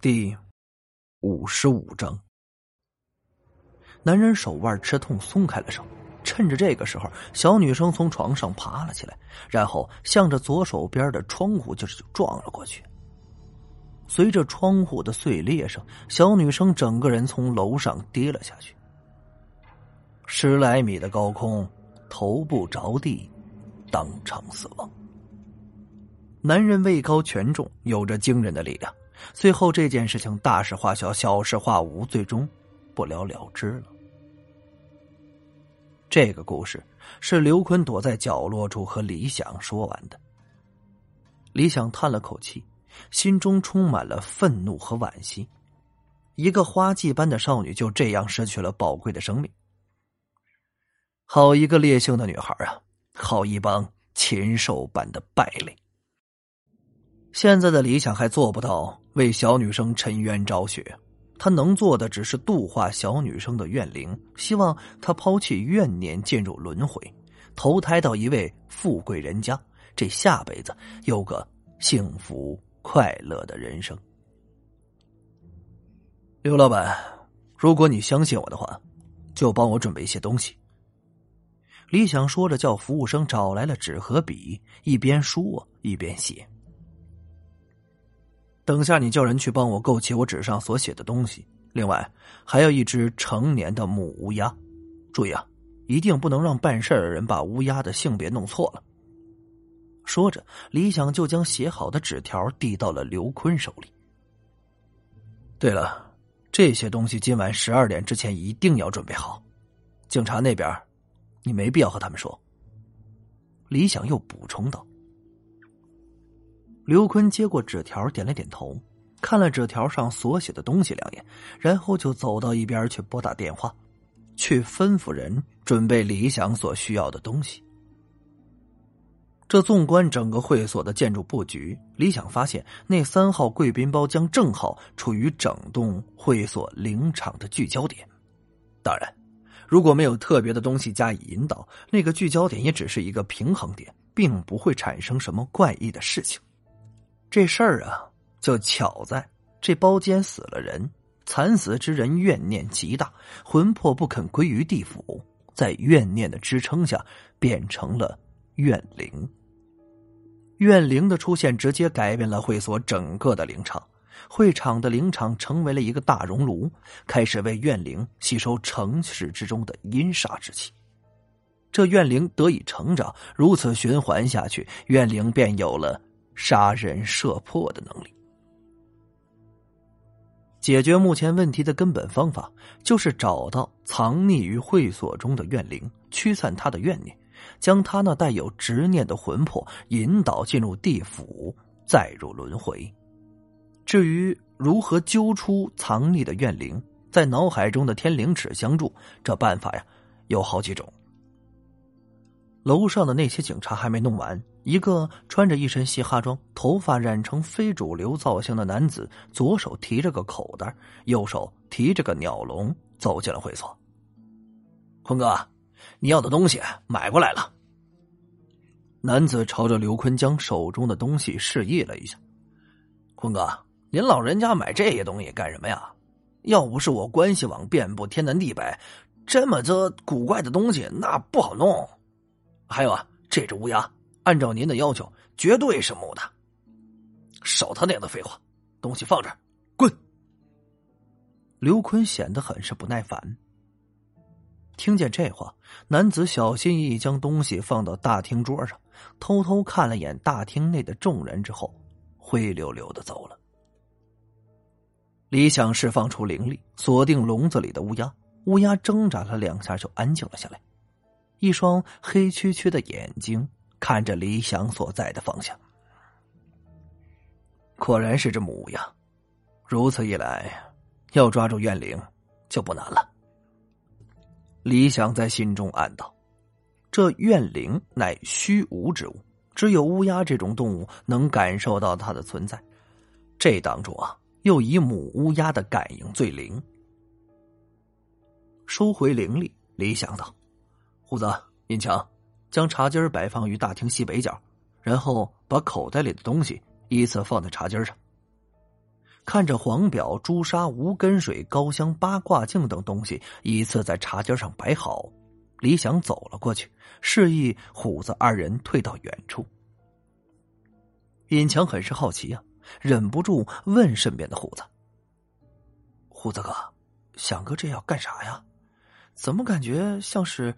第五十五章，男人手腕吃痛，松开了手。趁着这个时候，小女生从床上爬了起来，然后向着左手边的窗户就是撞了过去。随着窗户的碎裂声，小女生整个人从楼上跌了下去。十来米的高空，头部着地，当场死亡。男人位高权重，有着惊人的力量。最后这件事情大事化小，小事化无，最终不了了之了。这个故事是刘坤躲在角落处和李想说完的。李想叹了口气，心中充满了愤怒和惋惜。一个花季般的少女就这样失去了宝贵的生命。好一个烈性的女孩啊！好一帮禽兽般的败类！现在的理想还做不到为小女生沉冤昭雪，他能做的只是度化小女生的怨灵，希望她抛弃怨念，进入轮回，投胎到一位富贵人家，这下辈子有个幸福快乐的人生。刘老板，如果你相信我的话，就帮我准备一些东西。李想说着，叫服务生找来了纸和笔，一边说一边写。等下，你叫人去帮我购齐我纸上所写的东西。另外，还要一只成年的母乌鸦。注意啊，一定不能让办事的人把乌鸦的性别弄错了。说着，李想就将写好的纸条递到了刘坤手里。对了，这些东西今晚十二点之前一定要准备好。警察那边，你没必要和他们说。李想又补充道。刘坤接过纸条，点了点头，看了纸条上所写的东西两眼，然后就走到一边去拨打电话，去吩咐人准备李想所需要的东西。这纵观整个会所的建筑布局，李想发现那三号贵宾包将正好处于整栋会所灵场的聚焦点。当然，如果没有特别的东西加以引导，那个聚焦点也只是一个平衡点，并不会产生什么怪异的事情。这事儿啊，就巧在这包间死了人，惨死之人怨念极大，魂魄不肯归于地府，在怨念的支撑下，变成了怨灵。怨灵的出现，直接改变了会所整个的灵场，会场的灵场成为了一个大熔炉，开始为怨灵吸收城市之中的阴煞之气。这怨灵得以成长，如此循环下去，怨灵便有了。杀人射破的能力。解决目前问题的根本方法，就是找到藏匿于会所中的怨灵，驱散他的怨念，将他那带有执念的魂魄引导进入地府，再入轮回。至于如何揪出藏匿的怨灵，在脑海中的天灵尺相助，这办法呀，有好几种。楼上的那些警察还没弄完，一个穿着一身嘻哈装、头发染成非主流造型的男子，左手提着个口袋，右手提着个鸟笼，走进了会所。坤哥，你要的东西买过来了。男子朝着刘坤将手中的东西示意了一下。坤哥，您老人家买这些东西干什么呀？要不是我关系网遍布天南地北，这么多古怪的东西那不好弄。还有啊，这只乌鸦，按照您的要求，绝对是母的。少他娘的废话，东西放这儿，滚！刘坤显得很是不耐烦。听见这话，男子小心翼翼将东西放到大厅桌上，偷偷看了眼大厅内的众人之后，灰溜溜的走了。李想释放出灵力，锁定笼子里的乌鸦，乌鸦挣扎了两下，就安静了下来。一双黑黢黢的眼睛看着李想所在的方向，果然是只母乌鸦。如此一来，要抓住怨灵就不难了。李想在心中暗道：“这怨灵乃虚无之物，只有乌鸦这种动物能感受到它的存在。这当中啊，又以母乌鸦的感应最灵。”收回灵力，李想道。虎子、尹强，将茶几摆放于大厅西北角，然后把口袋里的东西依次放在茶几上。看着黄表、朱砂、无根水、高香、八卦镜等东西依次在茶几上摆好，李想走了过去，示意虎子二人退到远处。尹强很是好奇啊，忍不住问身边的虎子：“虎子哥，想哥这要干啥呀？怎么感觉像是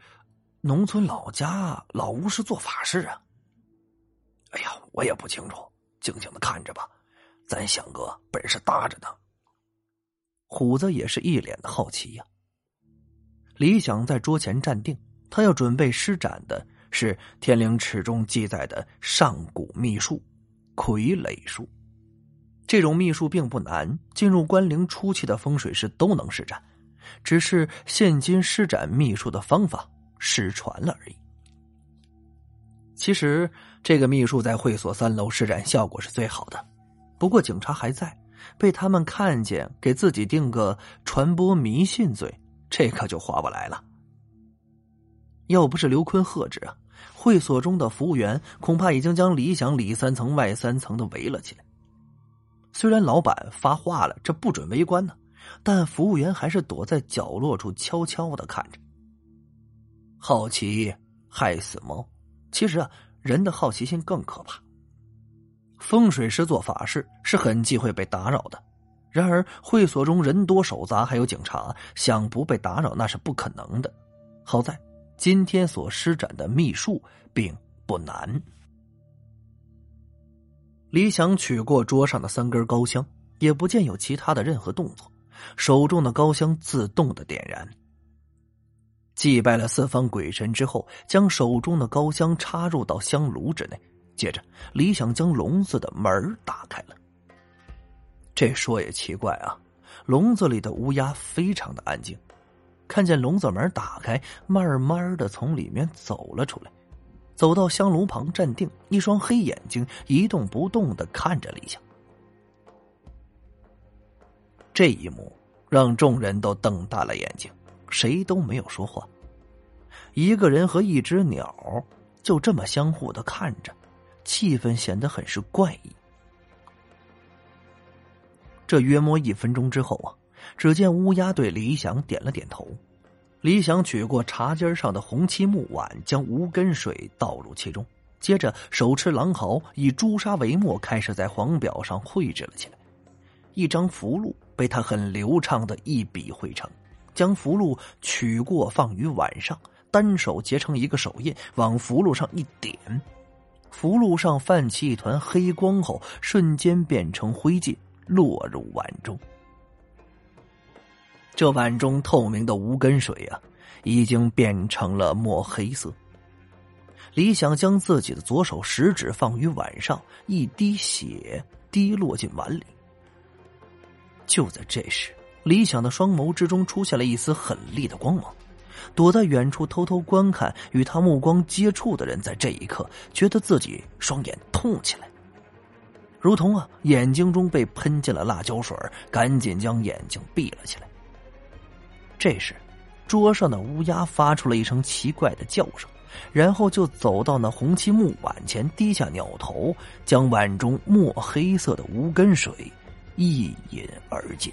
农村老家老巫师做法事啊？”“哎呀，我也不清楚，静静的看着吧。”咱想哥本事大着呢。虎子也是一脸的好奇呀。李想在桌前站定，他要准备施展的是天灵池中记载的上古秘术——傀儡术。这种秘术并不难，进入关灵初期的风水师都能施展，只是现今施展秘术的方法失传了而已。其实，这个秘术在会所三楼施展效果是最好的。不过警察还在，被他们看见，给自己定个传播迷信罪，这可就划不来了。要不是刘坤喝止啊，会所中的服务员恐怕已经将李想里三层外三层的围了起来。虽然老板发话了，这不准围观呢，但服务员还是躲在角落处悄悄的看着。好奇害死猫，其实啊，人的好奇心更可怕。风水师做法事是很忌讳被打扰的，然而会所中人多手杂，还有警察，想不被打扰那是不可能的。好在今天所施展的秘术并不难。李想取过桌上的三根高香，也不见有其他的任何动作，手中的高香自动的点燃。祭拜了四方鬼神之后，将手中的高香插入到香炉之内。接着，李想将笼子的门打开了。这说也奇怪啊，笼子里的乌鸦非常的安静，看见笼子门打开，慢慢的从里面走了出来，走到香炉旁站定，一双黑眼睛一动不动的看着李想。这一幕让众人都瞪大了眼睛，谁都没有说话。一个人和一只鸟就这么相互的看着。气氛显得很是怪异。这约莫一分钟之后啊，只见乌鸦对李想点了点头。李想取过茶几上的红漆木碗，将无根水倒入其中，接着手持狼毫，以朱砂为墨，开始在黄表上绘制了起来。一张符箓被他很流畅的一笔绘成，将符箓取过放于碗上，单手结成一个手印，往符箓上一点。符箓上泛起一团黑光后，瞬间变成灰烬，落入碗中。这碗中透明的无根水啊，已经变成了墨黑色。李想将自己的左手食指放于碗上，一滴血滴落进碗里。就在这时，李想的双眸之中出现了一丝狠厉的光芒。躲在远处偷偷观看与他目光接触的人，在这一刻觉得自己双眼痛起来，如同啊眼睛中被喷进了辣椒水，赶紧将眼睛闭了起来。这时，桌上的乌鸦发出了一声奇怪的叫声，然后就走到那红漆木碗前，低下鸟头，将碗中墨黑色的无根水一饮而尽。